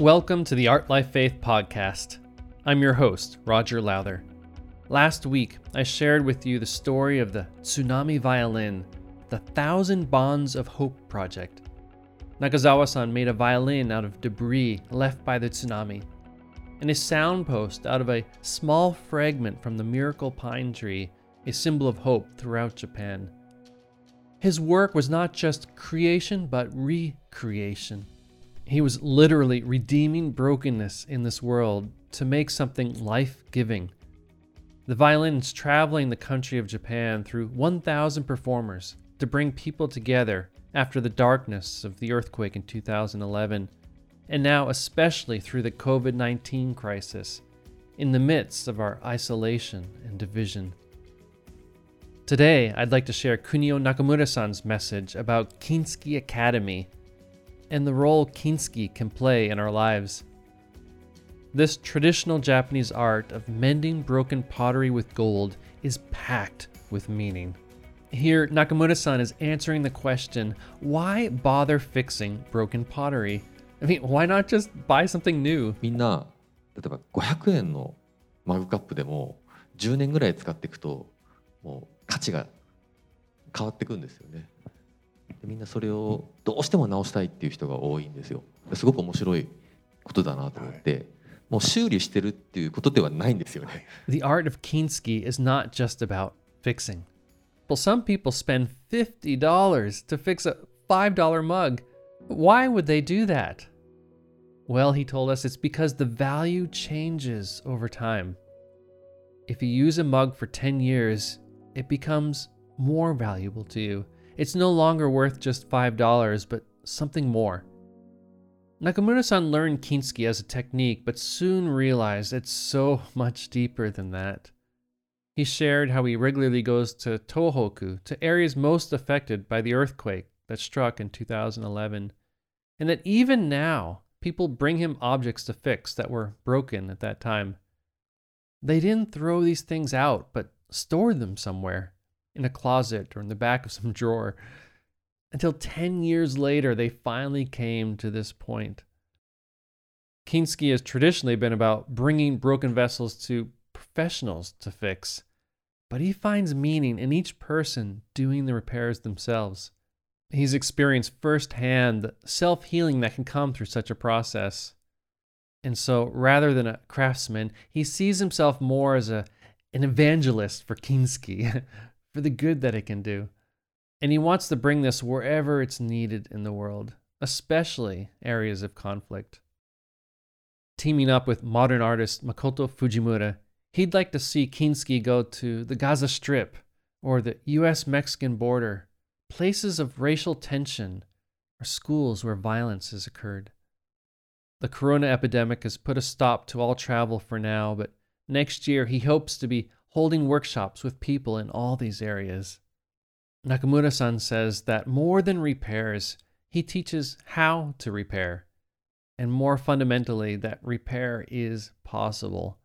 Welcome to the Art Life Faith podcast. I'm your host, Roger Lowther. Last week, I shared with you the story of the Tsunami Violin, the Thousand Bonds of Hope project. Nakazawa san made a violin out of debris left by the tsunami, and a sound post out of a small fragment from the miracle pine tree, a symbol of hope throughout Japan. His work was not just creation, but recreation. He was literally redeeming brokenness in this world to make something life giving. The violin's traveling the country of Japan through 1,000 performers to bring people together after the darkness of the earthquake in 2011, and now especially through the COVID 19 crisis, in the midst of our isolation and division. Today, I'd like to share Kunio Nakamura san's message about Kintsugi Academy and the role Kintsugi can play in our lives. This traditional Japanese art of mending broken pottery with gold is packed with meaning. Here, Nakamura san is answering the question why bother fixing broken pottery? I mean, why not just buy something new? みんな、例えば500円のマグカップでも10年ぐらい使っていくと、もう価値が変わっていくんですよね。みんなそれをどうしても直したいっていう人が多いんですよすごく面白いことだなと思って、はい、もう修理してるっていうことではないんですよね The art of Kintsugi is not just about fixing Well, some people spend $50 to fix a $5 mug. Why would they do that? Well, he told us it's because the value changes over time. If you use a mug for 10 years, it becomes more valuable to you. It's no longer worth just $5, but something more. Nakamura san learned Kintsugi as a technique, but soon realized it's so much deeper than that. He shared how he regularly goes to Tohoku, to areas most affected by the earthquake that struck in 2011, and that even now, people bring him objects to fix that were broken at that time. They didn't throw these things out, but stored them somewhere in a closet or in the back of some drawer. Until 10 years later, they finally came to this point. Kintsugi has traditionally been about bringing broken vessels to professionals to fix, but he finds meaning in each person doing the repairs themselves. He's experienced firsthand the self healing that can come through such a process. And so, rather than a craftsman, he sees himself more as a, an evangelist for Kintsugi, for the good that it can do. And he wants to bring this wherever it's needed in the world, especially areas of conflict. Teaming up with modern artist Makoto Fujimura, he'd like to see Kintsugi go to the Gaza Strip or the US Mexican border, places of racial tension, or schools where violence has occurred. The corona epidemic has put a stop to all travel for now, but next year he hopes to be holding workshops with people in all these areas. Nakamura san says that more than repairs, he teaches how to repair, and more fundamentally, that repair is possible.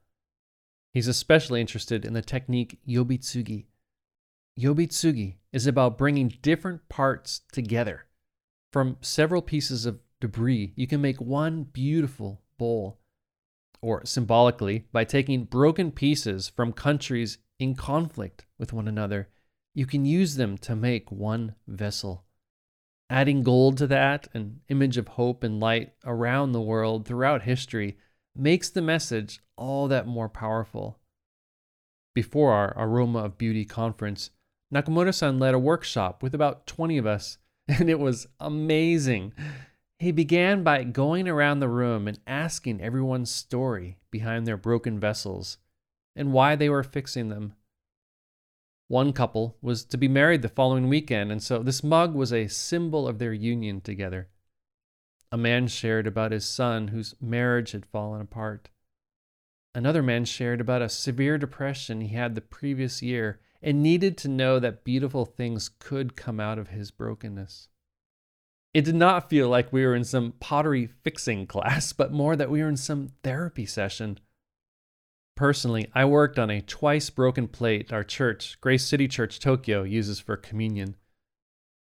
He's especially interested in the technique yobitsugi. Yobitsugi is about bringing different parts together. From several pieces of debris, you can make one beautiful bowl or symbolically, by taking broken pieces from countries in conflict with one another, you can use them to make one vessel. Adding gold to that, an image of hope and light around the world throughout history, makes the message all that more powerful. Before our Aroma of Beauty conference, Nakamura san led a workshop with about 20 of us, and it was amazing. He began by going around the room and asking everyone's story behind their broken vessels and why they were fixing them. One couple was to be married the following weekend, and so this mug was a symbol of their union together. A man shared about his son whose marriage had fallen apart. Another man shared about a severe depression he had the previous year and needed to know that beautiful things could come out of his brokenness. It did not feel like we were in some pottery fixing class, but more that we were in some therapy session. Personally, I worked on a twice broken plate our church, Grace City Church Tokyo, uses for communion.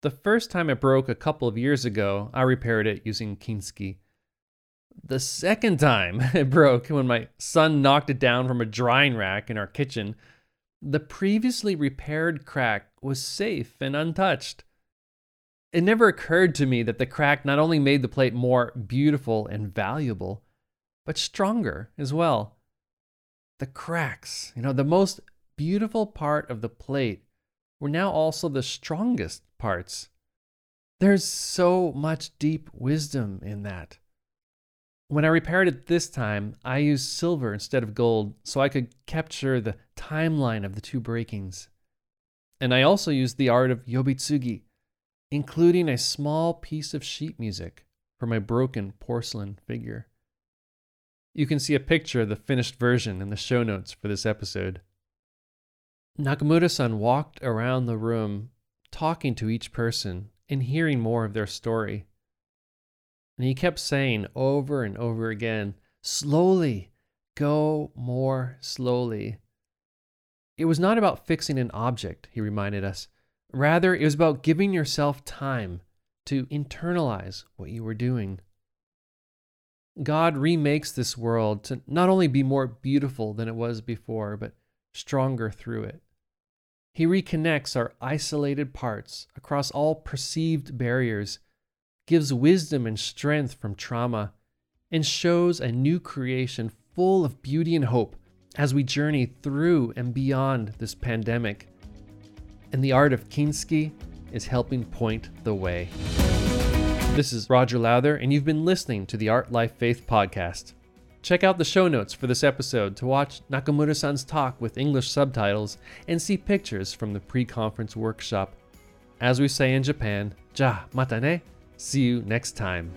The first time it broke a couple of years ago, I repaired it using Kintsugi. The second time it broke when my son knocked it down from a drying rack in our kitchen, the previously repaired crack was safe and untouched. It never occurred to me that the crack not only made the plate more beautiful and valuable, but stronger as well. The cracks, you know, the most beautiful part of the plate were now also the strongest parts. There's so much deep wisdom in that. When I repaired it this time, I used silver instead of gold so I could capture the timeline of the two breakings. And I also used the art of Yobitsugi, including a small piece of sheet music for my broken porcelain figure. You can see a picture of the finished version in the show notes for this episode. Nakamura san walked around the room, talking to each person and hearing more of their story. And he kept saying over and over again, slowly, go more slowly. It was not about fixing an object, he reminded us. Rather, it was about giving yourself time to internalize what you were doing. God remakes this world to not only be more beautiful than it was before, but stronger through it. He reconnects our isolated parts across all perceived barriers, gives wisdom and strength from trauma, and shows a new creation full of beauty and hope as we journey through and beyond this pandemic. And the art of Kintsugi is helping point the way. This is Roger Lowther, and you've been listening to the Art Life Faith podcast. Check out the show notes for this episode to watch Nakamura san's talk with English subtitles and see pictures from the pre conference workshop. As we say in Japan, ja mata ne. See you next time.